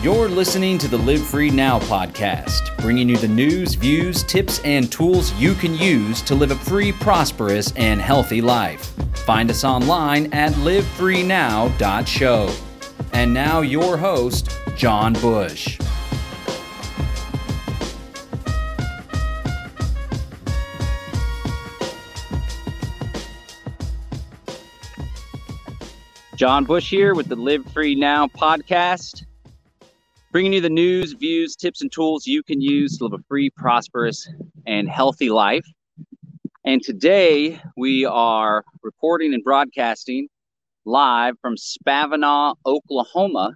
You're listening to the Live Free Now podcast, bringing you the news, views, tips, and tools you can use to live a free, prosperous, and healthy life. Find us online at livefreenow.show. And now, your host, John Bush. John Bush here with the Live Free Now podcast bringing you the news, views, tips, and tools you can use to live a free, prosperous, and healthy life. And today we are reporting and broadcasting live from Spavinaw, Oklahoma,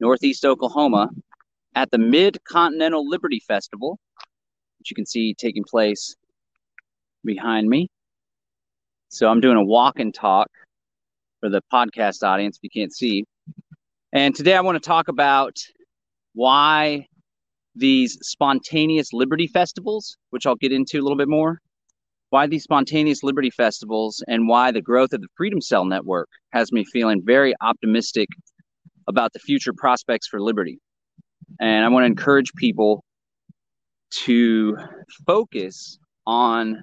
Northeast Oklahoma, at the Mid Continental Liberty Festival, which you can see taking place behind me. So I'm doing a walk and talk for the podcast audience if you can't see. And today I want to talk about why these spontaneous liberty festivals, which I'll get into a little bit more, why these spontaneous liberty festivals and why the growth of the Freedom Cell Network has me feeling very optimistic about the future prospects for liberty. And I want to encourage people to focus on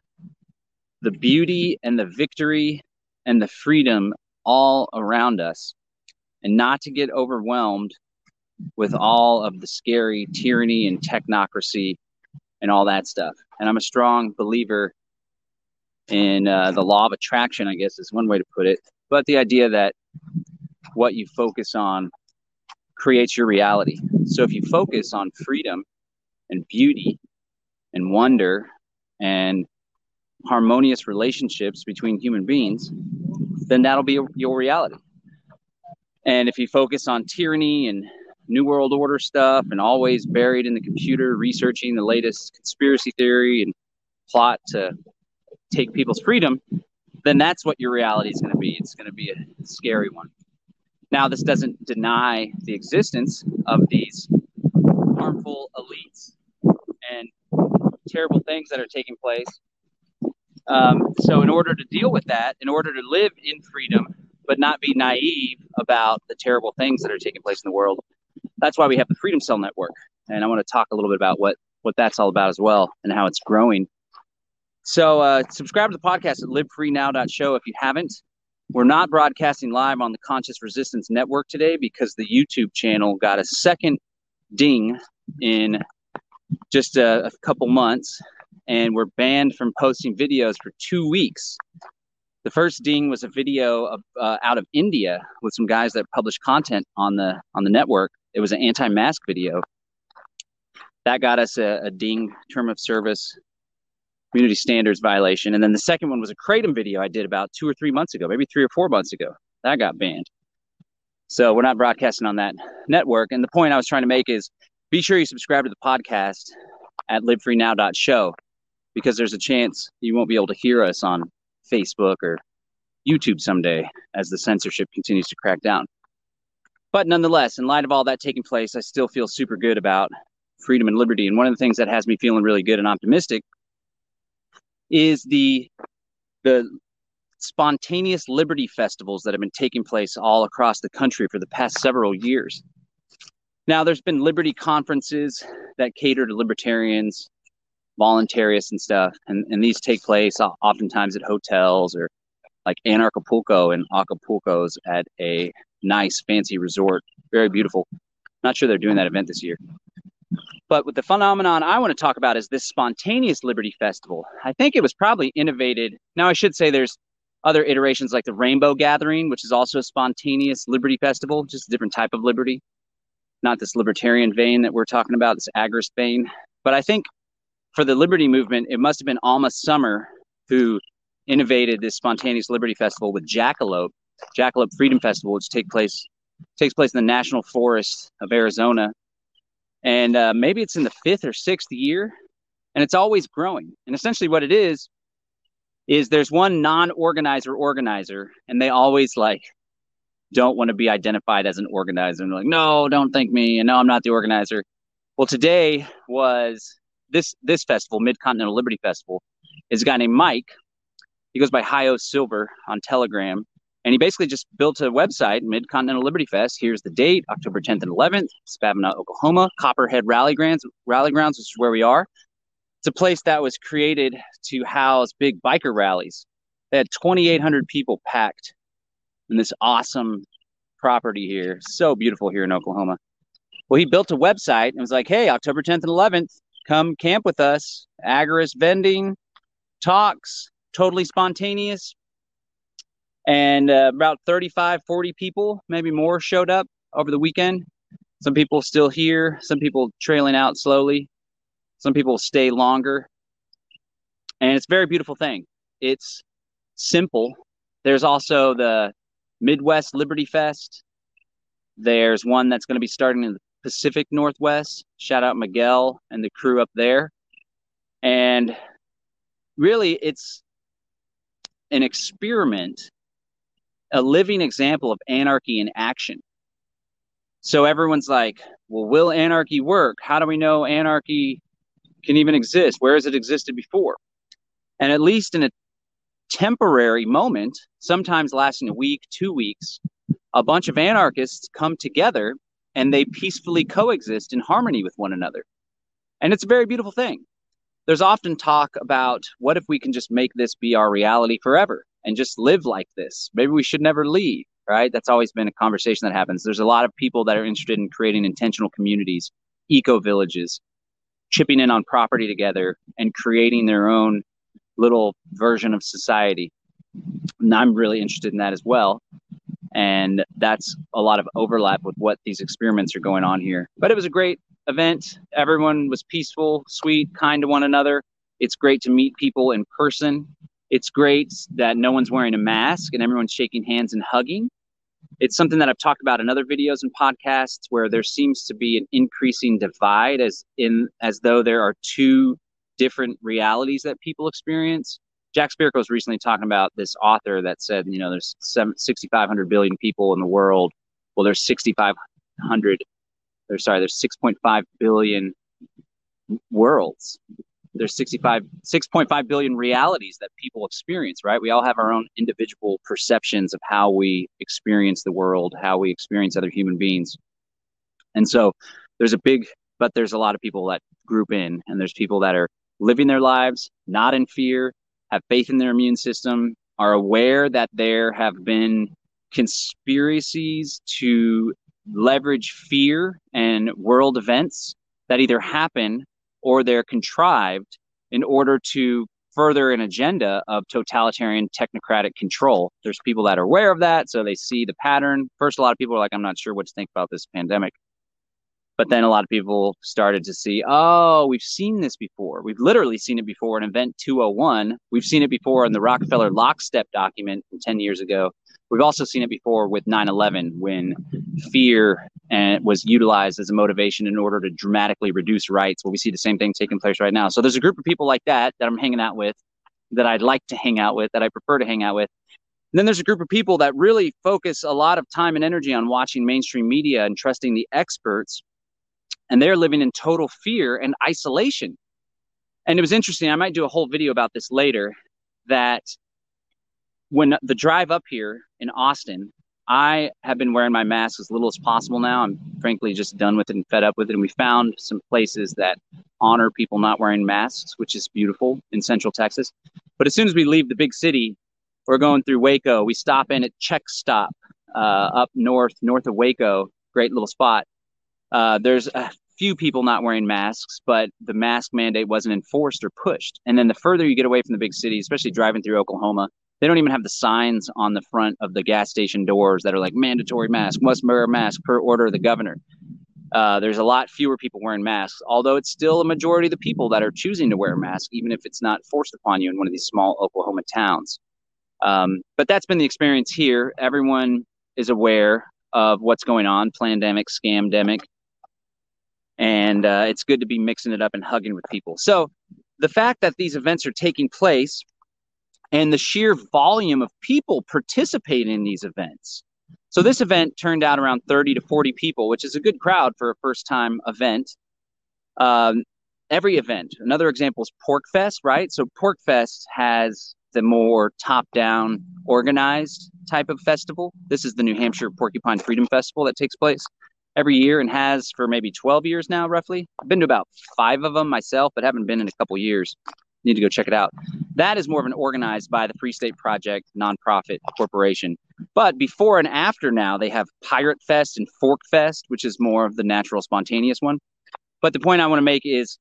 the beauty and the victory and the freedom all around us and not to get overwhelmed with all of the scary tyranny and technocracy and all that stuff. And I'm a strong believer in uh, the law of attraction, I guess is one way to put it. But the idea that what you focus on creates your reality. So if you focus on freedom and beauty and wonder and harmonious relationships between human beings, then that'll be your reality. And if you focus on tyranny and New World Order stuff and always buried in the computer researching the latest conspiracy theory and plot to take people's freedom, then that's what your reality is going to be. It's going to be a scary one. Now, this doesn't deny the existence of these harmful elites and terrible things that are taking place. Um, so, in order to deal with that, in order to live in freedom, but not be naive about the terrible things that are taking place in the world, that's why we have the Freedom Cell Network. And I want to talk a little bit about what what that's all about as well and how it's growing. So uh, subscribe to the podcast at livefreenow.show if you haven't. We're not broadcasting live on the Conscious Resistance Network today because the YouTube channel got a second ding in just a, a couple months, and we're banned from posting videos for two weeks. The first ding was a video of, uh, out of India with some guys that publish content on the on the network, it was an anti-mask video. That got us a, a ding term of service community standards violation. And then the second one was a Kratom video I did about two or three months ago, maybe three or four months ago. That got banned. So we're not broadcasting on that network. And the point I was trying to make is be sure you subscribe to the podcast at livefreenow.show because there's a chance you won't be able to hear us on Facebook or YouTube someday as the censorship continues to crack down. But nonetheless, in light of all that taking place, I still feel super good about freedom and liberty. And one of the things that has me feeling really good and optimistic is the the spontaneous liberty festivals that have been taking place all across the country for the past several years. Now, there's been liberty conferences that cater to libertarians, voluntarists, and stuff, and, and these take place oftentimes at hotels or like Anarchapulco and Acapulco's at a nice, fancy resort. Very beautiful. Not sure they're doing that event this year. But with the phenomenon I want to talk about is this spontaneous Liberty Festival. I think it was probably innovated. Now, I should say there's other iterations like the Rainbow Gathering, which is also a spontaneous Liberty Festival, just a different type of liberty, not this libertarian vein that we're talking about, this agrist vein. But I think for the Liberty movement, it must have been Alma Summer who innovated this spontaneous Liberty Festival with Jackalope, Jackalope Freedom Festival, which take place takes place in the National Forest of Arizona, and uh, maybe it's in the fifth or sixth year, and it's always growing. And essentially, what it is is there's one non-organizer organizer, and they always like don't want to be identified as an organizer, and they're like, no, don't thank me, and no, I'm not the organizer. Well, today was this this festival, Mid Continental Liberty Festival, is a guy named Mike. He goes by Hio Silver on Telegram And he basically just built a website, Mid Continental Liberty Fest. Here's the date, October 10th and 11th, Spavinaw, Oklahoma, Copperhead Rally Grounds, Rally Grounds, which is where we are. It's a place that was created to house big biker rallies. They had 2,800 people packed in this awesome property here. So beautiful here in Oklahoma. Well, he built a website and was like, hey, October 10th and 11th, come camp with us. Agorist vending, talks, totally spontaneous. And uh, about 35, 40 people, maybe more, showed up over the weekend. Some people still here, some people trailing out slowly, some people stay longer. And it's a very beautiful thing. It's simple. There's also the Midwest Liberty Fest. There's one that's going to be starting in the Pacific Northwest. Shout out Miguel and the crew up there. And really, it's an experiment, a living example of anarchy in action. So everyone's like, well, will anarchy work? How do we know anarchy can even exist? Where has it existed before? And at least in a temporary moment, sometimes lasting a week, two weeks, a bunch of anarchists come together and they peacefully coexist in harmony with one another. And it's a very beautiful thing. There's often talk about what if we can just make this be our reality forever and just live like this? Maybe we should never leave, right? That's always been a conversation that happens. There's a lot of people that are interested in creating intentional communities, eco villages, chipping in on property together and creating their own little version of society. And I'm really interested in that as well. And that's a lot of overlap with what these experiments are going on here. But it was a great event. Everyone was peaceful, sweet, kind to one another. It's great to meet people in person. It's great that no one's wearing a mask and everyone's shaking hands and hugging. It's something that I've talked about in other videos and podcasts where there seems to be an increasing divide as in as though there are two different realities that people experience. Jack Spirko was recently talking about this author that said, you know, there's 6,500 billion people in the world. Well, there's 6,500, or sorry, there's 6.5 billion worlds. There's 65, 6.5 billion realities that people experience, right? We all have our own individual perceptions of how we experience the world, how we experience other human beings. And so there's a big, but there's a lot of people that group in, and there's people that are living their lives not in fear, have faith in their immune system, are aware that there have been conspiracies to leverage fear and world events that either happen or they're contrived in order to further an agenda of totalitarian technocratic control. There's people that are aware of that, so they see the pattern. First, a lot of people are like, I'm not sure what to think about this pandemic. But then a lot of people started to see, oh, we've seen this before. We've literally seen it before in Event 201. We've seen it before in the Rockefeller lockstep document from 10 years ago. We've also seen it before with 9 11 when fear and uh, was utilized as a motivation in order to dramatically reduce rights. Well, we see the same thing taking place right now. So there's a group of people like that that I'm hanging out with, that I'd like to hang out with, that I prefer to hang out with. And then there's a group of people that really focus a lot of time and energy on watching mainstream media and trusting the experts and they're living in total fear and isolation. And it was interesting. I might do a whole video about this later. That when the drive up here in Austin, I have been wearing my mask as little as possible now. I'm frankly just done with it and fed up with it. And we found some places that honor people not wearing masks, which is beautiful in Central Texas. But as soon as we leave the big city, we're going through Waco. We stop in at Czech Stop uh, up north, north of Waco. Great little spot. Uh, there's a few people not wearing masks, but the mask mandate wasn't enforced or pushed. And then the further you get away from the big city, especially driving through Oklahoma, they don't even have the signs on the front of the gas station doors that are like mandatory mask, must wear a mask per order of the governor. Uh, there's a lot fewer people wearing masks, although it's still a majority of the people that are choosing to wear a mask, even if it's not forced upon you in one of these small Oklahoma towns. Um, but that's been the experience here. Everyone is aware of what's going on, pandemic, scamdemic, and uh, it's good to be mixing it up and hugging with people. So the fact that these events are taking place and the sheer volume of people participating in these events. So this event turned out around 30 to 40 people, which is a good crowd for a first time event. Um, every event, another example is Pork Fest, right? So PorcFest has the more top down, organized type of festival. This is the New Hampshire Porcupine Freedom Festival that takes place every year and has for maybe 12 years now, roughly. I've been to about five of them myself, but haven't been in a couple years. Need to go check it out. That is more of an organized by the Free State Project nonprofit corporation. But before and after now, they have Pirate Fest and Fork Fest, which is more of the natural, spontaneous one. But the point I want to make is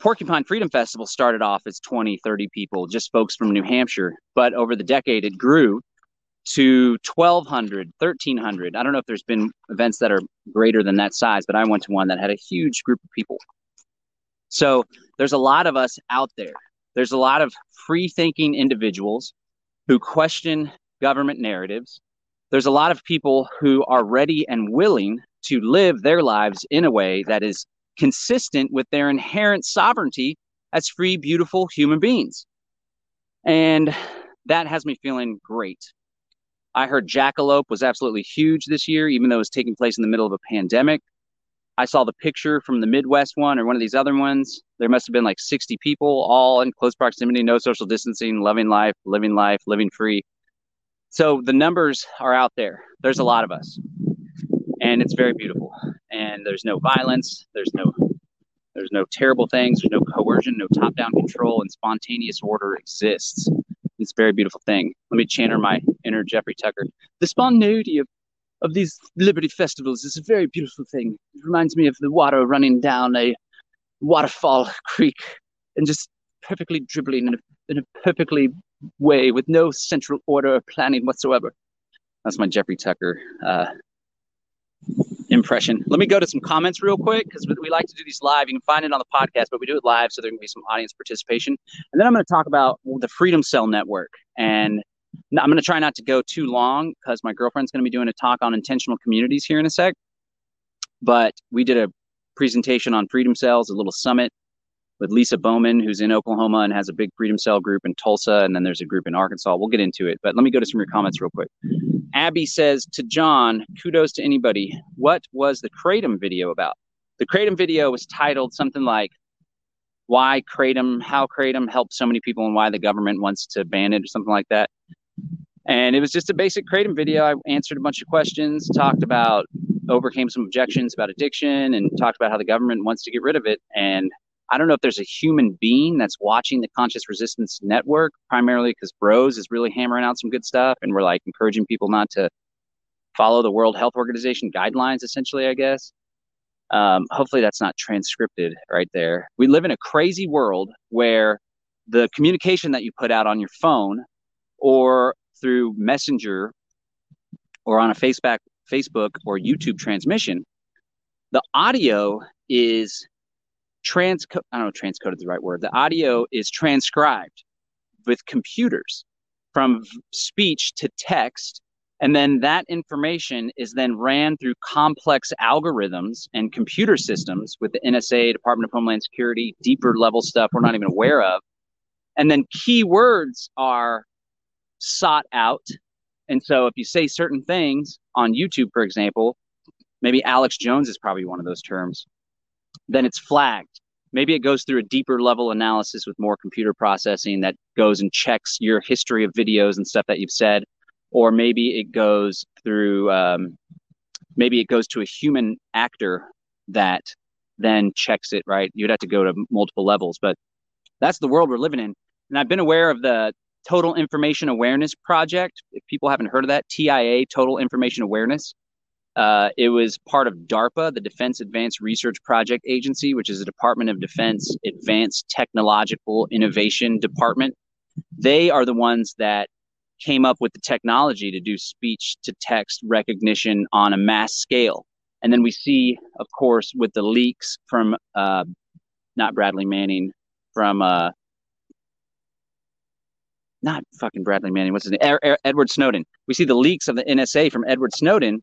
Porcupine Freedom Festival started off as 20, 30 people, just folks from New Hampshire. But over the decade, it grew to 1200 1300 i don't know if there's been events that are greater than that size but i went to one that had a huge group of people. So there's a lot of us out there. There's a lot of free thinking individuals who question government narratives. There's a lot of people who are ready and willing to live their lives in a way that is consistent with their inherent sovereignty as free beautiful human beings. And that has me feeling great I heard Jackalope was absolutely huge this year, even though it was taking place in the middle of a pandemic. I saw the picture from the Midwest one or one of these other ones. There must have been like 60 people, all in close proximity, no social distancing, loving life, living life, living free. So the numbers are out there. There's a lot of us, and it's very beautiful. And there's no violence. There's no there's no terrible things. There's no coercion, no top-down control, and spontaneous order exists. It's very beautiful thing. Let me channel my inner Jeffrey Tucker. The spontaneity of, of these Liberty festivals is a very beautiful thing. It reminds me of the water running down a waterfall creek and just perfectly dribbling in a, in a perfectly way with no central order or planning whatsoever. That's my Jeffrey Tucker uh, impression. Let me go to some comments real quick because we like to do these live. You can find it on the podcast, but we do it live so there can be some audience participation. And then I'm going to talk about the Freedom Cell Network. And I'm going to try not to go too long because my girlfriend's going to be doing a talk on intentional communities here in a sec. But we did a presentation on Freedom Cells, a little summit with Lisa Bowman, who's in Oklahoma and has a big Freedom Cell group in Tulsa, and then there's a group in Arkansas. We'll get into it, but let me go to some of your comments real quick. Abby says to John, kudos to anybody. What was the Kratom video about? The Kratom video was titled something like why Kratom, how Kratom helped so many people, and why the government wants to ban it, or something like that. And it was just a basic Kratom video. I answered a bunch of questions, talked about, overcame some objections about addiction, and talked about how the government wants to get rid of it. And I don't know if there's a human being that's watching the Conscious Resistance Network, primarily because Broze is really hammering out some good stuff, and we're like encouraging people not to follow the World Health Organization guidelines, essentially, I guess. Um, hopefully, that's not transcripted right there. We live in a crazy world where the communication that you put out on your phone or through Messenger or on a Facebook, Facebook or YouTube transmission, the audio is trans I don't know transcoded is the right word. The audio is transcribed with computers from speech to text and then that information is then ran through complex algorithms and computer systems with the NSA, Department of Homeland Security, deeper level stuff we're not even aware of. And then keywords are sought out. And so if you say certain things on YouTube, for example, maybe Alex Jones is probably one of those terms then it's flagged. Maybe it goes through a deeper level analysis with more computer processing that goes and checks your history of videos and stuff that you've said, or maybe it goes through, um, maybe it goes to a human actor that then checks it. Right? You'd have to go to multiple levels, but that's the world we're living in. And I've been aware of the Total Information Awareness Project. If people haven't heard of that, TIA, Total Information Awareness. Uh, it was part of DARPA, the Defense Advanced Research Project Agency, which is a Department of Defense Advanced Technological Innovation Department. They are the ones that came up with the technology to do speech to text recognition on a mass scale. And then we see, of course, with the leaks from uh, not Bradley Manning, from uh, not fucking Bradley Manning, what's his name? Edward Snowden. We see the leaks of the NSA from Edward Snowden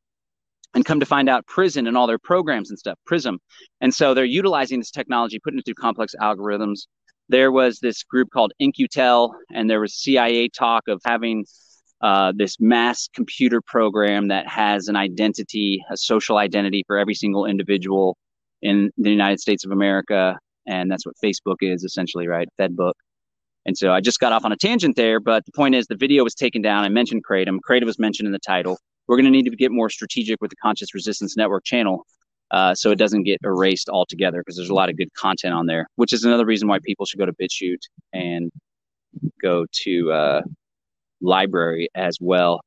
and come to find out prism and all their programs and stuff prism and so they're utilizing this technology putting it through complex algorithms there was this group called In-Q-Tel and there was cia talk of having uh, this mass computer program that has an identity a social identity for every single individual in the united states of america and that's what facebook is essentially right fedbook And so I just got off on a tangent there, but the point is the video was taken down. I mentioned Kratom. Kratom was mentioned in the title. We're going to need to get more strategic with the Conscious Resistance Network channel uh, so it doesn't get erased altogether because there's a lot of good content on there, which is another reason why people should go to BitChute and go to uh, LBRY as well.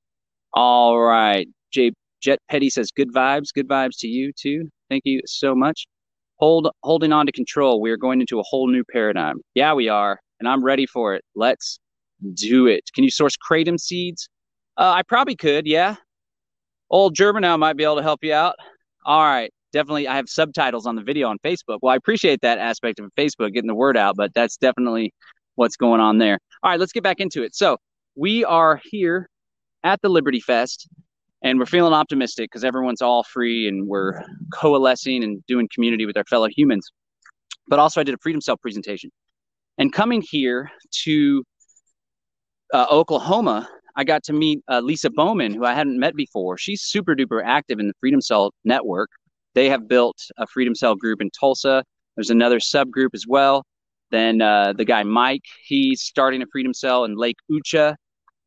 All right. J Jet Petty says good vibes. Good vibes to you too. Thank you so much. Hold holding on to control. We are going into a whole new paradigm. Yeah, we are, and I'm ready for it. Let's do it. Can you source kratom seeds? Uh, I probably could. Yeah. Old German now might be able to help you out. All right. Definitely, I have subtitles on the video on Facebook. Well, I appreciate that aspect of Facebook, getting the word out, but that's definitely what's going on there. All right, let's get back into it. So, we are here at the Liberty Fest and we're feeling optimistic because everyone's all free and we're coalescing and doing community with our fellow humans. But also, I did a Freedom Cell presentation. And coming here to uh, Oklahoma, I got to meet uh, Lisa Bowman, who I hadn't met before. She's super duper active in the Freedom Cell network. They have built a Freedom Cell group in Tulsa. There's another subgroup as well. Then uh, the guy Mike, he's starting a Freedom Cell in Lake Eucha.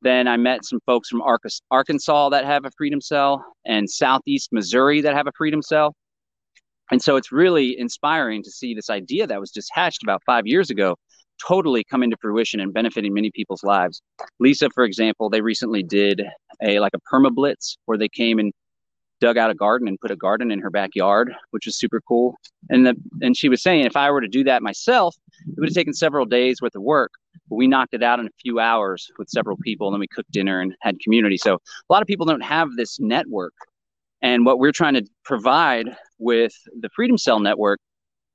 Then I met some folks from Arkansas that have a Freedom Cell and Southeast Missouri that have a Freedom Cell. And so it's really inspiring to see this idea that was just hatched about five years ago totally come into fruition and benefiting many people's lives. Lisa, for example, they recently did a like a perma blitz where they came and dug out a garden and put a garden in her backyard, which was super cool. And the and she was saying if I were to do that myself, it would have taken several days worth of work. But we knocked it out in a few hours with several people, and then we cooked dinner and had community. So a lot of people don't have this network. And what we're trying to provide with the Freedom Cell Network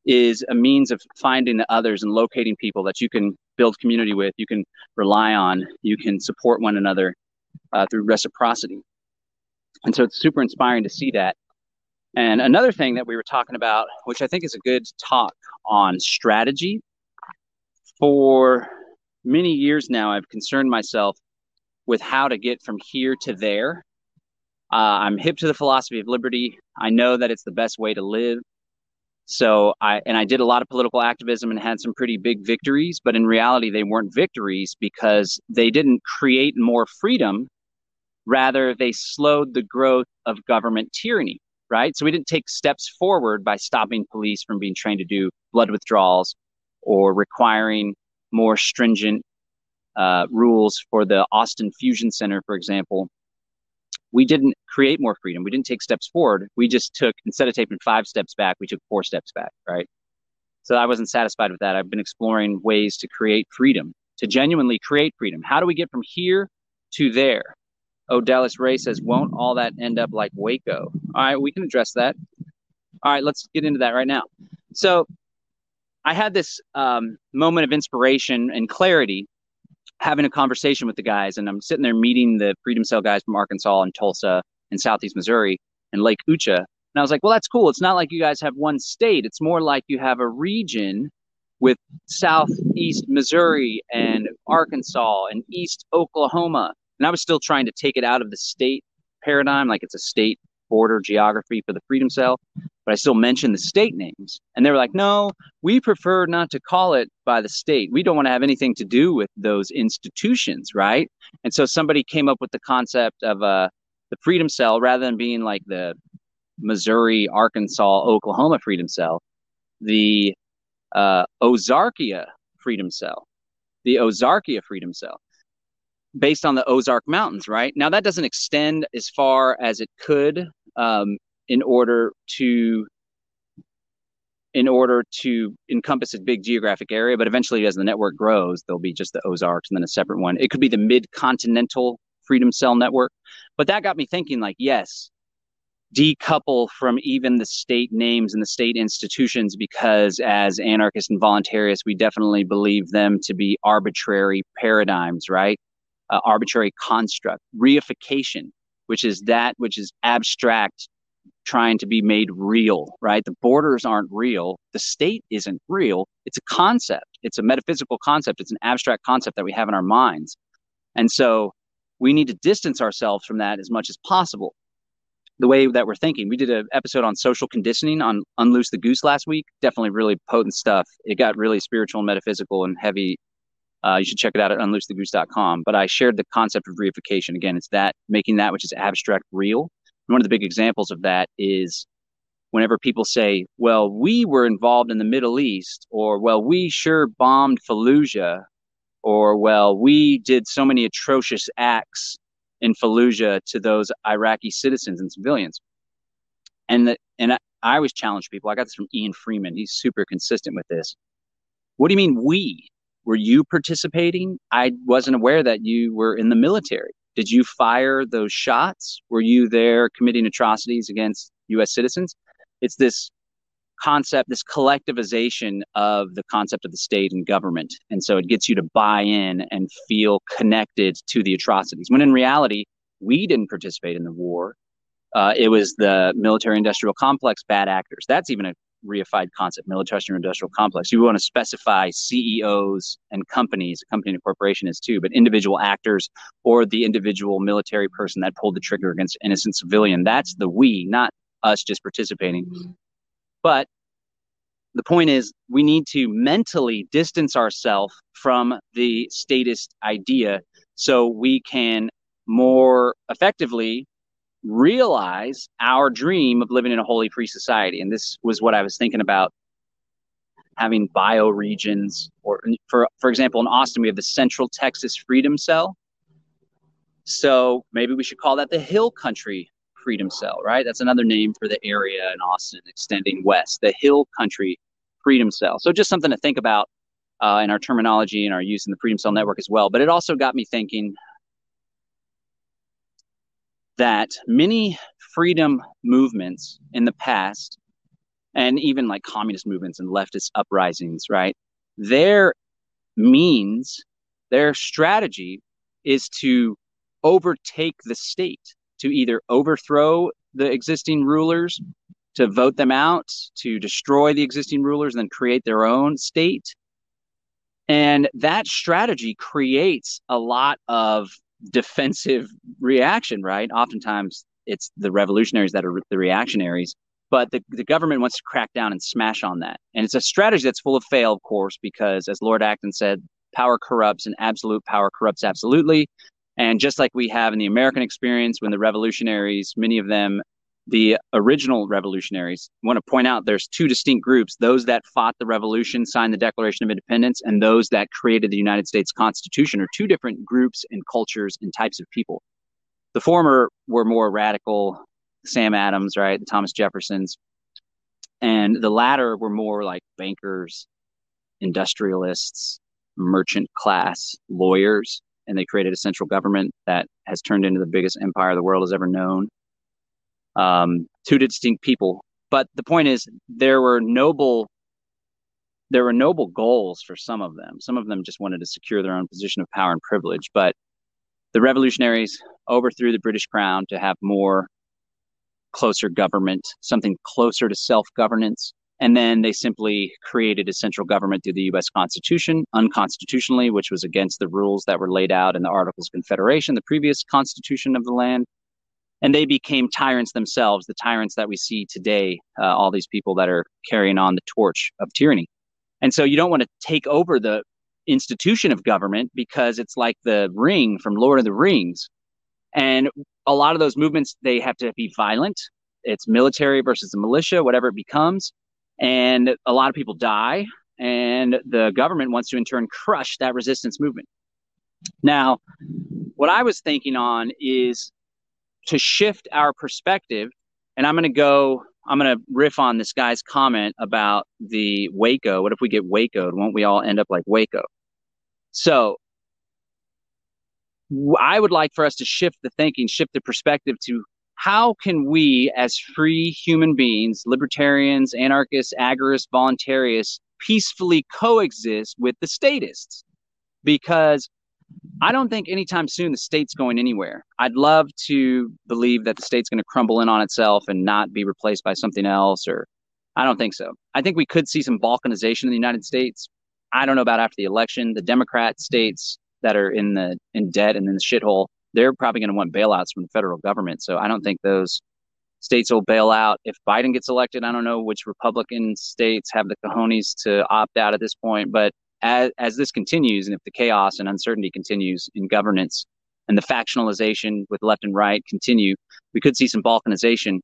is a means of finding the others and locating people that you can build community with, you can rely on, you can support one another uh, through reciprocity. And so it's super inspiring to see that. And another thing that we were talking about, which I think is a good talk on strategy. For many years now, I've concerned myself with how to get from here to there. Uh, I'm hip to the philosophy of liberty. I know that it's the best way to live. So I and I did a lot of political activism and had some pretty big victories, but in reality they weren't victories because they didn't create more freedom Rather, they slowed the growth of government tyranny, right? So we didn't take steps forward by stopping police from being trained to do blood withdrawals or requiring more stringent uh, rules for the Austin Fusion Center, for example. We didn't create more freedom. We didn't take steps forward. We just took, instead of taking five steps back, we took four steps back, right? So I wasn't satisfied with that. I've been exploring ways to create freedom, to genuinely create freedom. How do we get from here to there? Oh, Dallas Ray says, won't all that end up like Waco? All right, we can address that. All right, let's get into that right now. So, I had this um, moment of inspiration and clarity having a conversation with the guys, and I'm sitting there meeting the Freedom Cell guys from Arkansas and Tulsa and Southeast Missouri and Lake Eucha. And I was like, well, that's cool. It's not like you guys have one state, it's more like you have a region with Southeast Missouri and Arkansas and East Oklahoma and I was still trying to take it out of the state paradigm, like it's a state border geography for the Freedom Cell, but I still mentioned the state names. And they were like, no, we prefer not to call it by the state. We don't want to have anything to do with those institutions, right? And so somebody came up with the concept of uh, the Freedom Cell rather than being like the Missouri, Arkansas, Oklahoma Freedom Cell, the uh, Ozarkia Freedom Cell, the Ozarkia Freedom Cell based on the Ozark Mountains, right? Now, that doesn't extend as far as it could um, in order to in order to encompass a big geographic area, but eventually as the network grows, there'll be just the Ozarks and then a separate one. It could be the mid-continental freedom cell network. But that got me thinking like, yes, decouple from even the state names and the state institutions because as anarchists and voluntarists, we definitely believe them to be arbitrary paradigms, right? uh, arbitrary construct, reification, which is that which is abstract trying to be made real, right? The borders aren't real. The state isn't real. It's a concept. It's a metaphysical concept. It's an abstract concept that we have in our minds. And so we need to distance ourselves from that as much as possible. The way that we're thinking. We did an episode on social conditioning on Unloose the Goose last week. Definitely really potent stuff. It got really spiritual and metaphysical and heavy Uh, you should check it out at unleashthegoose.com. But I shared the concept of reification. Again, it's that making that which is abstract real. And one of the big examples of that is whenever people say, well, we were involved in the Middle East, or well, we sure bombed Fallujah, or well, we did so many atrocious acts in Fallujah to those Iraqi citizens and civilians. And the, and I, I always challenge people. I got this from Ian Freeman. He's super consistent with this. What do you mean we? Were you participating? I wasn't aware that you were in the military. Did you fire those shots? Were you there committing atrocities against U.S. citizens? It's this concept, this collectivization of the concept of the state and government. And so it gets you to buy in and feel connected to the atrocities. When in reality, we didn't participate in the war. Uh, it was the military industrial complex bad actors. That's even a reified concept, military industrial complex. You want to specify CEOs and companies, a company and a corporation is too, but individual actors or the individual military person that pulled the trigger against innocent civilian. That's the we, not us just participating. But the point is, we need to mentally distance ourselves from the statist idea so we can more effectively realize our dream of living in a wholly free society. And this was what I was thinking about having bioregions, or for for example, in Austin, we have the Central Texas Freedom Cell. So maybe we should call that the Hill Country Freedom Cell, right? That's another name for the area in Austin extending west, the Hill Country Freedom Cell. So just something to think about uh, in our terminology and our use in the Freedom Cell network as well. But it also got me thinking that many freedom movements in the past, and even like communist movements and leftist uprisings, right? Their means, their strategy is to overtake the state to either overthrow the existing rulers, to vote them out, to destroy the existing rulers, and then create their own state. And that strategy creates a lot of defensive reaction, right? Oftentimes it's the revolutionaries that are the reactionaries, but the, the government wants to crack down and smash on that. And it's a strategy that's full of fail, of course, because as Lord Acton said, power corrupts and absolute power corrupts absolutely. And just like we have in the American experience, when the revolutionaries, many of them, the original revolutionaries, I want to point out there's two distinct groups those that fought the revolution, signed the Declaration of Independence, and those that created the United States Constitution are two different groups and cultures and types of people. The former were more radical, Sam Adams, right, the Thomas Jeffersons, and the latter were more like bankers, industrialists, merchant class, lawyers and they created a central government that has turned into the biggest empire the world has ever known. Um, two distinct people, but the point is, there were noble, there were noble goals for some of them. Some of them just wanted to secure their own position of power and privilege, but the revolutionaries overthrew the British crown to have more closer government, something closer to self governance. And then they simply created a central government through the US Constitution, unconstitutionally, which was against the rules that were laid out in the Articles of Confederation, the previous constitution of the land. And they became tyrants themselves, the tyrants that we see today, uh, all these people that are carrying on the torch of tyranny. And so you don't want to take over the institution of government because it's like the ring from Lord of the Rings. And a lot of those movements, they have to be violent. It's military versus the militia, whatever it becomes and a lot of people die and the government wants to in turn crush that resistance movement now what i was thinking on is to shift our perspective and i'm going to go i'm going to riff on this guy's comment about the waco. What if we get waco won't we all end up like waco? So i would like for us to shift the thinking shift the perspective to how can we, as free human beings, libertarians, anarchists, agorists, voluntarists, peacefully coexist with the statists? Because I don't think anytime soon the state's going anywhere. I'd love to believe that the state's going to crumble in on itself and not be replaced by something else, or I don't think so. I think we could see some balkanization in the United States. I don't know about after the election. The Democrat states that are in the in debt and in the shithole they're probably going to want bailouts from the federal government. So I don't think those states will bail out. If Biden gets elected, I don't know which Republican states have the cojones to opt out at this point, but as, as this continues, and if the chaos and uncertainty continues in governance and the factionalization with left and right continue, we could see some balkanization.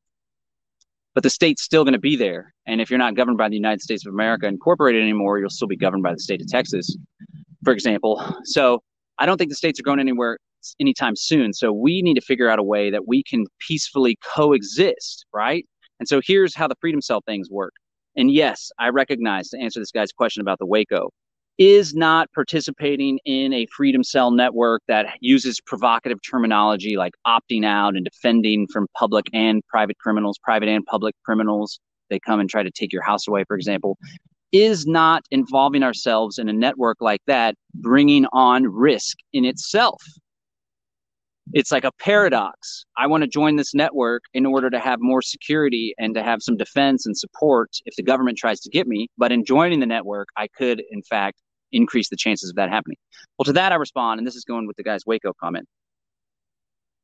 But the state's still going to be there. And if you're not governed by the United States of America Incorporated anymore, you'll still be governed by the state of Texas, for example. So I don't think the states are going anywhere anytime soon. So we need to figure out a way that we can peacefully coexist, right? And so here's how the freedom cell things work. And yes, I recognize to answer this guy's question about the Waco is not participating in a freedom cell network that uses provocative terminology like opting out and defending from public and private criminals, private and public criminals. They come and try to take your house away, for example, is not involving ourselves in a network like that, bringing on risk in itself it's like a paradox. I want to join this network in order to have more security and to have some defense and support if the government tries to get me. But in joining the network, I could, in fact, increase the chances of that happening. Well, to that, I respond, and this is going with the guy's Waco comment.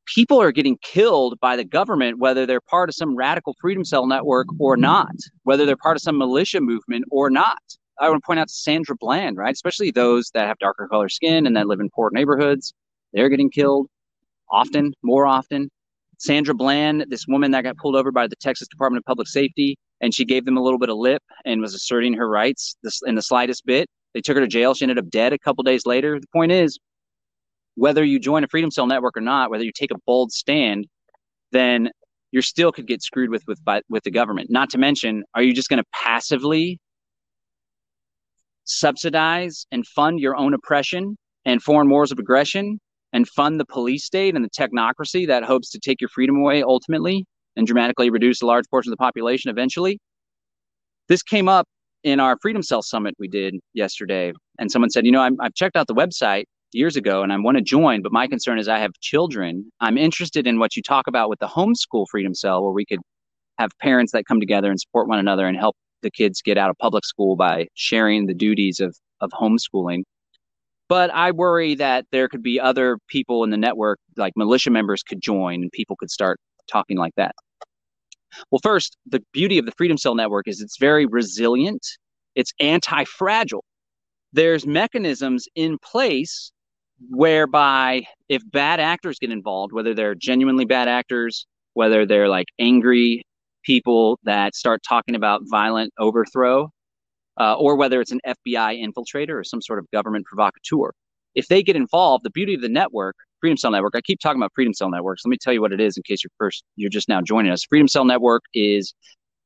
People are getting killed by the government, whether they're part of some radical freedom cell network or not, whether they're part of some militia movement or not. I want to point out Sandra Bland, right? Especially those that have darker color skin and that live in poor neighborhoods. They're getting killed often, more often. Sandra Bland, this woman that got pulled over by the Texas Department of Public Safety, and she gave them a little bit of lip and was asserting her rights in the slightest bit. They took her to jail. She ended up dead a couple days later. The point is, whether you join a Freedom Cell network or not, whether you take a bold stand, then you still could get screwed with with with the government. Not to mention, are you just going to passively subsidize and fund your own oppression and foreign wars of aggression and fund the police state and the technocracy that hopes to take your freedom away ultimately and dramatically reduce a large portion of the population eventually. This came up in our Freedom Cell Summit we did yesterday. And someone said, You know, i have checked out the website years ago and I want to join, but my concern is I have children. I'm interested in what you talk about with the homeschool Freedom Cell, where we could have parents that come together and support one another and help the kids get out of public school by sharing the duties of, of homeschooling. But I worry that there could be other people in the network, like militia members, could join and people could start talking like that. Well, first, the beauty of the Freedom Cell Network is it's very resilient, it's anti fragile. There's mechanisms in place whereby if bad actors get involved, whether they're genuinely bad actors, whether they're like angry people that start talking about violent overthrow, uh, or whether it's an FBI infiltrator or some sort of government provocateur. If they get involved, the beauty of the network, Freedom Cell Network, I keep talking about Freedom Cell Networks. Let me tell you what it is in case you're first, you're just now joining us. Freedom Cell Network is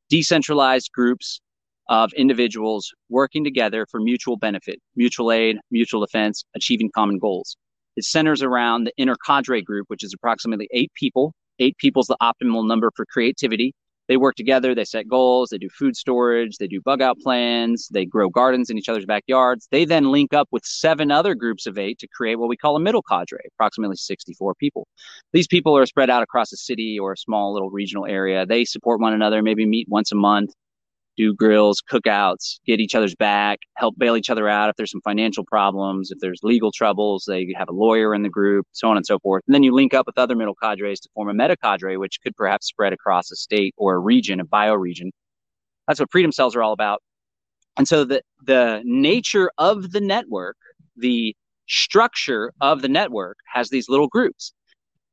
decentralized groups of individuals working together for mutual benefit, mutual aid, mutual defense, achieving common goals. It centers around the inner cadre group, which is approximately eight people. Eight people is the optimal number for creativity they work together, they set goals, they do food storage, they do bug out plans, they grow gardens in each other's backyards. They then link up with seven other groups of eight to create what we call a middle cadre, approximately 64 people. These people are spread out across a city or a small little regional area. They support one another, maybe meet once a month, do grills, cookouts, get each other's back, help bail each other out if there's some financial problems, if there's legal troubles, they have a lawyer in the group, so on and so forth. And then you link up with other middle cadres to form a meta cadre, which could perhaps spread across a state or a region, a bioregion. That's what freedom cells are all about. And so the the nature of the network, the structure of the network has these little groups.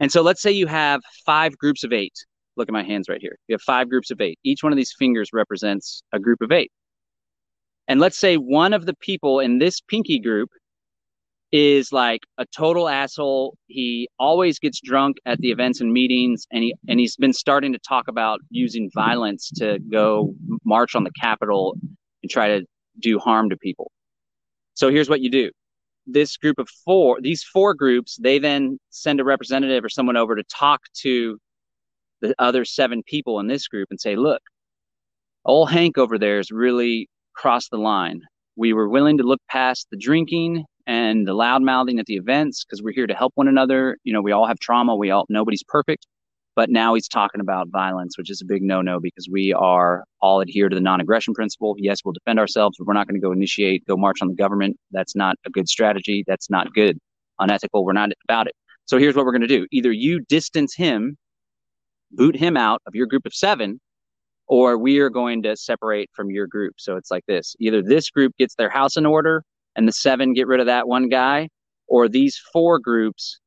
And so let's say you have five groups of eight look at my hands right here. You have five groups of eight. Each one of these fingers represents a group of eight. And let's say one of the people in this pinky group is like a total asshole. He always gets drunk at the events and meetings, and he and he's been starting to talk about using violence to go march on the Capitol and try to do harm to people. So here's what you do. This group of four, these four groups, they then send a representative or someone over to talk to the other seven people in this group and say, look, old Hank over there has really crossed the line. We were willing to look past the drinking and the loud mouthing at the events because we're here to help one another. You know, we all have trauma. We all, nobody's perfect. But now he's talking about violence, which is a big no no because we are all adhere to the non aggression principle. Yes, we'll defend ourselves, but we're not going to go initiate, go march on the government. That's not a good strategy. That's not good, unethical. We're not about it. So here's what we're going to do either you distance him boot him out of your group of seven, or we are going to separate from your group. So it's like this either this group gets their house in order and the seven get rid of that one guy, or these four groups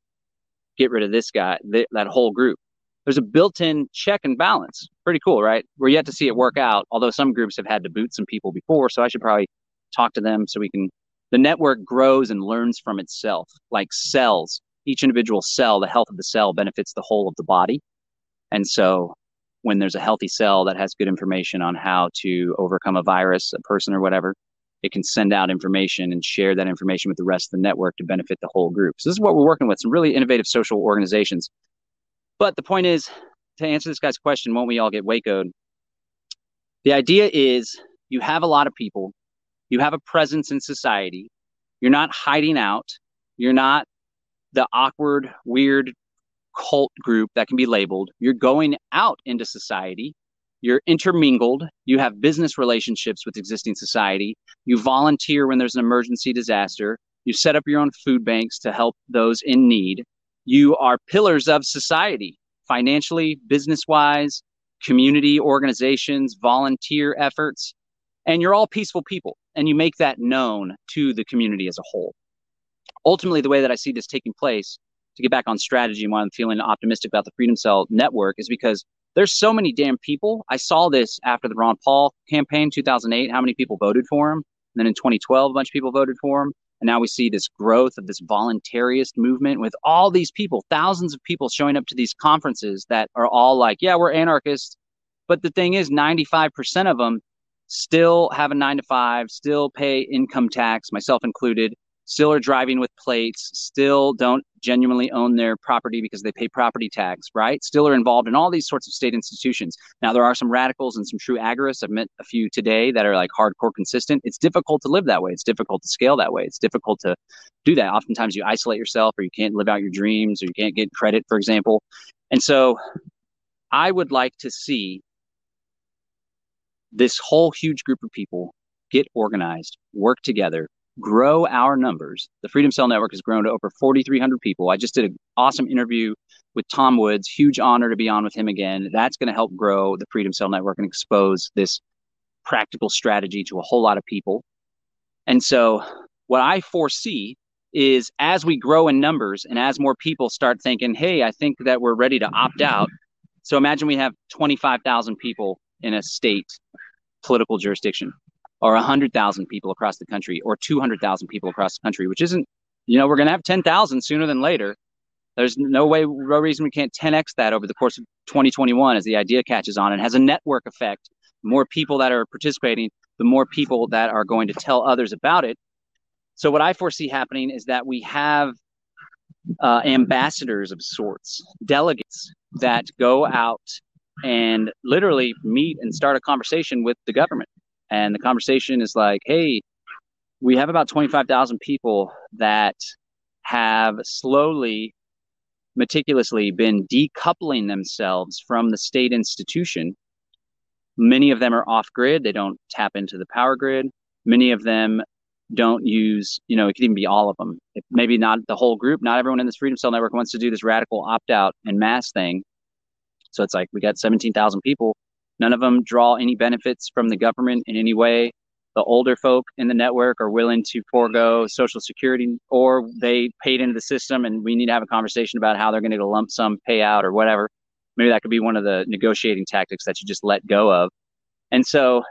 get rid of this guy, th- that whole group. There's a built-in check and balance. Pretty cool, right? We're yet to see it work out. Although some groups have had to boot some people before, so I should probably talk to them so we can. The network grows and learns from itself, like cells. Each individual cell, the health of the cell benefits the whole of the body, and so when there's a healthy cell that has good information on how to overcome a virus, a person, or whatever, it can send out information and share that information with the rest of the network to benefit the whole group. So this is what we're working with, some really innovative social organizations. But the point is, to answer this guy's question, won't we all get Wacoed? The idea is you have a lot of people, you have a presence in society, you're not hiding out, you're not the awkward, weird cult group that can be labeled. You're going out into society. You're intermingled. You have business relationships with existing society. You volunteer when there's an emergency disaster. You set up your own food banks to help those in need. You are pillars of society, financially, business wise, community organizations, volunteer efforts. And you're all peaceful people. And you make that known to the community as a whole. Ultimately, the way that I see this taking place to get back on strategy and why I'm feeling optimistic about the Freedom Cell network is because there's so many damn people. I saw this after the Ron Paul campaign, 2008, how many people voted for him. And then in 2012, a bunch of people voted for him. And now we see this growth of this voluntarist movement with all these people, thousands of people showing up to these conferences that are all like, yeah, we're anarchists. But the thing is, 95% of them still have a nine to five, still pay income tax, myself included, still are driving with plates, still don't genuinely own their property because they pay property tax, right? Still are involved in all these sorts of state institutions. Now, there are some radicals and some true agorists. I've met a few today that are like hardcore consistent. It's difficult to live that way. It's difficult to scale that way. It's difficult to do that. Oftentimes, you isolate yourself or you can't live out your dreams or you can't get credit, for example. And so, I would like to see this whole huge group of people get organized, work together, grow our numbers. The Freedom Cell Network has grown to over 4,300 people. I just did an awesome interview with Tom Woods. Huge honor to be on with him again. That's going to help grow the Freedom Cell Network and expose this practical strategy to a whole lot of people. And so, what I foresee is as we grow in numbers and as more people start thinking, hey, I think that we're ready to opt out. So, imagine we have 25,000 people in a state political jurisdiction or 100,000 people across the country or 200,000 people across the country, which isn't, you know, we're going to have 10,000 sooner than later. There's no way, no reason we can't 10x that over the course of 2021 as the idea catches on and has a network effect. The more people that are participating, the more people that are going to tell others about it. So, what I foresee happening is that we have uh, ambassadors of sorts, delegates that go out and literally meet and start a conversation with the government and the conversation is like, hey, we have about 25,000 people that have slowly, meticulously been decoupling themselves from the state institution. Many of them are off grid, they don't tap into the power grid. Many of them don't use, you know, it could even be all of them. maybe not the whole group, not everyone in this Freedom Cell network wants to do this radical opt out and mass thing. So it's like we got 17,000 people None of them draw any benefits from the government in any way. The older folk in the network are willing to forego Social Security or they paid into the system, and we need to have a conversation about how they're going to get a lump sum payout or whatever. Maybe that could be one of the negotiating tactics that you just let go of. And so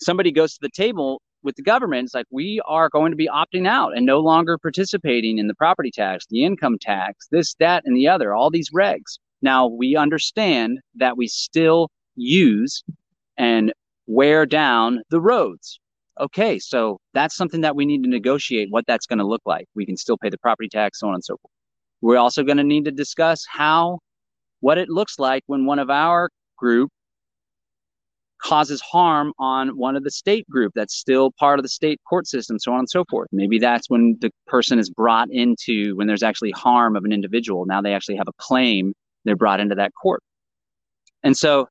somebody goes to the table with the government. It's like, we are going to be opting out and no longer participating in the property tax, the income tax, this, that, and the other, all these regs. Now, we understand that we still use and wear down the roads. Okay, so that's something that we need to negotiate what that's going to look like. We can still pay the property tax, so on and so forth. We're also going to need to discuss how, what it looks like when one of our group causes harm on one of the state group that's still part of the state court system, so on and so forth. Maybe that's when the person is brought into, when there's actually harm of an individual. Now they actually have a claim, they're brought into that court. And so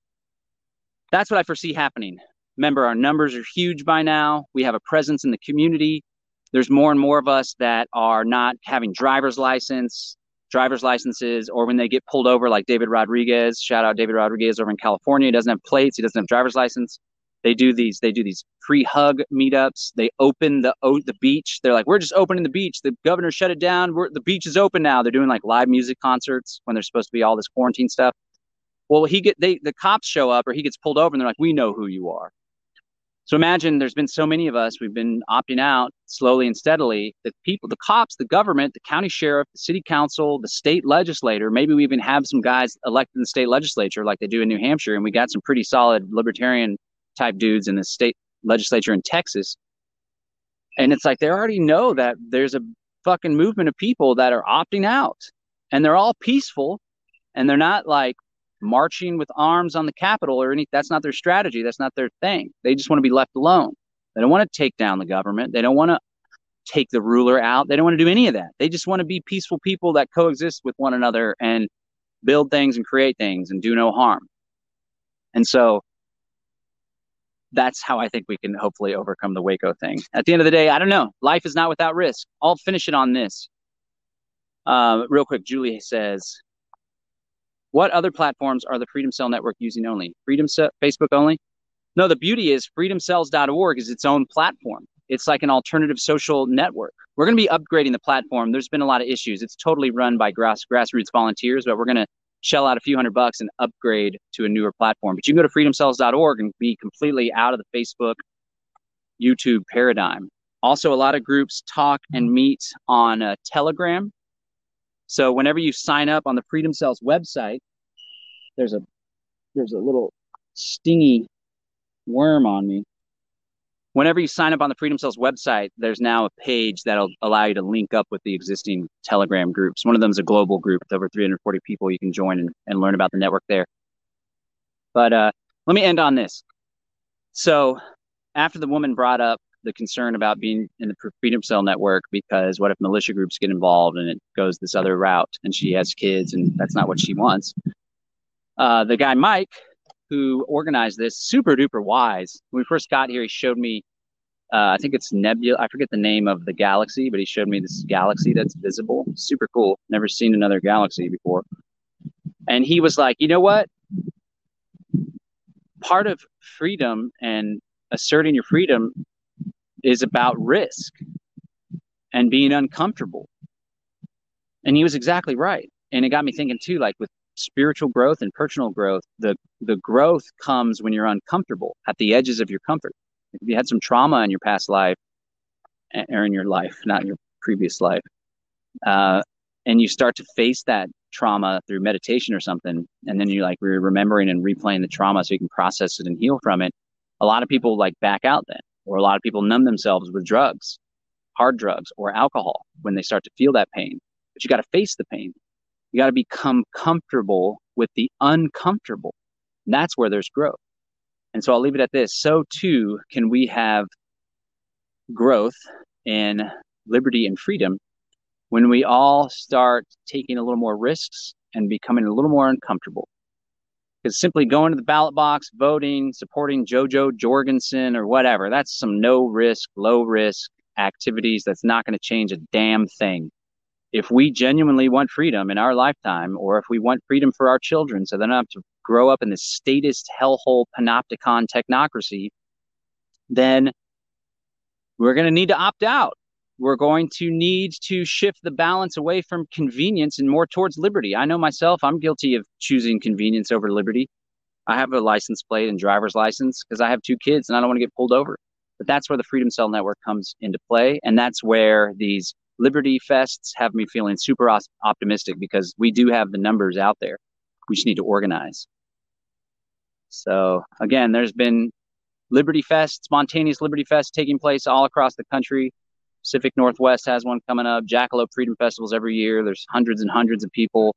that's what I foresee happening. Remember, our numbers are huge by now. We have a presence in the community. There's more and more of us that are not having driver's license, driver's licenses, or when they get pulled over, like David Rodriguez. Shout out David Rodriguez over in California. He doesn't have plates. He doesn't have driver's license. They do these. They do these free hug meetups. They open the the beach. They're like, we're just opening the beach. The governor shut it down. We're, the beach is open now. They're doing like live music concerts when there's supposed to be all this quarantine stuff. Well, he get they the cops show up or he gets pulled over and they're like, we know who you are. So imagine there's been so many of us, we've been opting out slowly and steadily. The people, the cops, the government, the county sheriff, the city council, the state legislator, maybe we even have some guys elected in the state legislature like they do in New Hampshire. And we got some pretty solid libertarian type dudes in the state legislature in Texas. And it's like they already know that there's a fucking movement of people that are opting out and they're all peaceful and they're not like marching with arms on the Capitol or any. That's not their strategy. That's not their thing. They just want to be left alone. They don't want to take down the government. They don't want to take the ruler out. They don't want to do any of that. They just want to be peaceful people that coexist with one another and build things and create things and do no harm. And so that's how I think we can hopefully overcome the Waco thing. At the end of the day, I don't know. Life is not without risk. I'll finish it on this. Uh, real quick, Julie says, what other platforms are the Freedom Cell Network using only? Freedom Cell, Facebook only? No, the beauty is freedomcells.org is its own platform. It's like an alternative social network. We're going to be upgrading the platform. There's been a lot of issues. It's totally run by grass, grassroots volunteers, but we're going to shell out a few hundred bucks and upgrade to a newer platform. But you can go to freedomcells.org and be completely out of the Facebook, YouTube paradigm. Also, a lot of groups talk and meet on uh, Telegram. So whenever you sign up on the Freedom Cells website, there's a there's a little stingy worm on me. Whenever you sign up on the Freedom Cells website, there's now a page that'll allow you to link up with the existing Telegram groups. One of them is a global group with over 340 people you can join and, and learn about the network there. But uh, let me end on this. So after the woman brought up the concern about being in the Freedom Cell network because what if militia groups get involved and it goes this other route and she has kids and that's not what she wants. Uh, the guy Mike, who organized this, super duper wise. When we first got here, he showed me. Uh, I think it's Nebula. I forget the name of the galaxy, but he showed me this galaxy that's visible. Super cool. Never seen another galaxy before. And he was like, you know what? Part of freedom and asserting your freedom is about risk and being uncomfortable. And he was exactly right. And it got me thinking too, like with spiritual growth and personal growth, the the growth comes when you're uncomfortable at the edges of your comfort. If you had some trauma in your past life or in your life, not in your previous life, uh, and you start to face that trauma through meditation or something, and then you're like re- remembering and replaying the trauma so you can process it and heal from it. A lot of people like back out then or a lot of people numb themselves with drugs, hard drugs, or alcohol when they start to feel that pain. But you got to face the pain. You got to become comfortable with the uncomfortable. And that's where there's growth. And so I'll leave it at this. So too can we have growth in liberty and freedom when we all start taking a little more risks and becoming a little more uncomfortable because simply going to the ballot box, voting, supporting JoJo Jo Jorgensen or whatever, that's some no risk, low risk activities that's not going to change a damn thing. If we genuinely want freedom in our lifetime, or if we want freedom for our children so they don't have to grow up in the statist hellhole panopticon technocracy, then we're going to need to opt out we're going to need to shift the balance away from convenience and more towards liberty. I know myself, I'm guilty of choosing convenience over liberty. I have a license plate and driver's license because I have two kids and I don't want to get pulled over. But that's where the Freedom Cell Network comes into play. And that's where these Liberty Fests have me feeling super optimistic because we do have the numbers out there. We just need to organize. So, again, there's been Liberty Fest, spontaneous Liberty Fest taking place all across the country. Pacific Northwest has one coming up. Jackalope Freedom Festivals every year. There's hundreds and hundreds of people.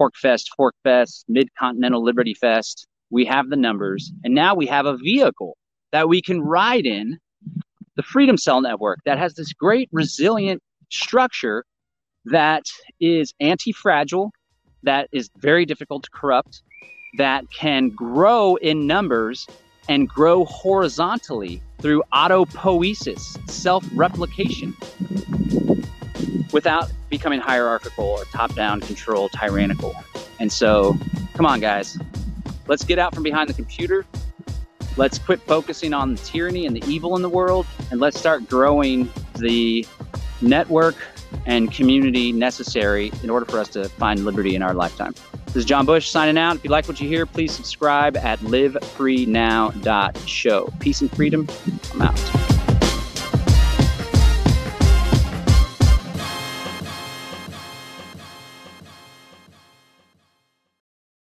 PorcFest, Fork Fest, Mid Continental Liberty Fest. We have the numbers. And now we have a vehicle that we can ride in the Freedom Cell Network that has this great resilient structure that is anti fragile, that is very difficult to corrupt, that can grow in numbers and grow horizontally through autopoiesis, self replication, without becoming hierarchical or top down control tyrannical. And so, come on, guys, let's get out from behind the computer Let's quit focusing on the tyranny and the evil in the world, and let's start growing the network and community necessary in order for us to find liberty in our lifetime. This is John Bush signing out. If you like what you hear, please subscribe at livefreenow.show. Peace and freedom. I'm out.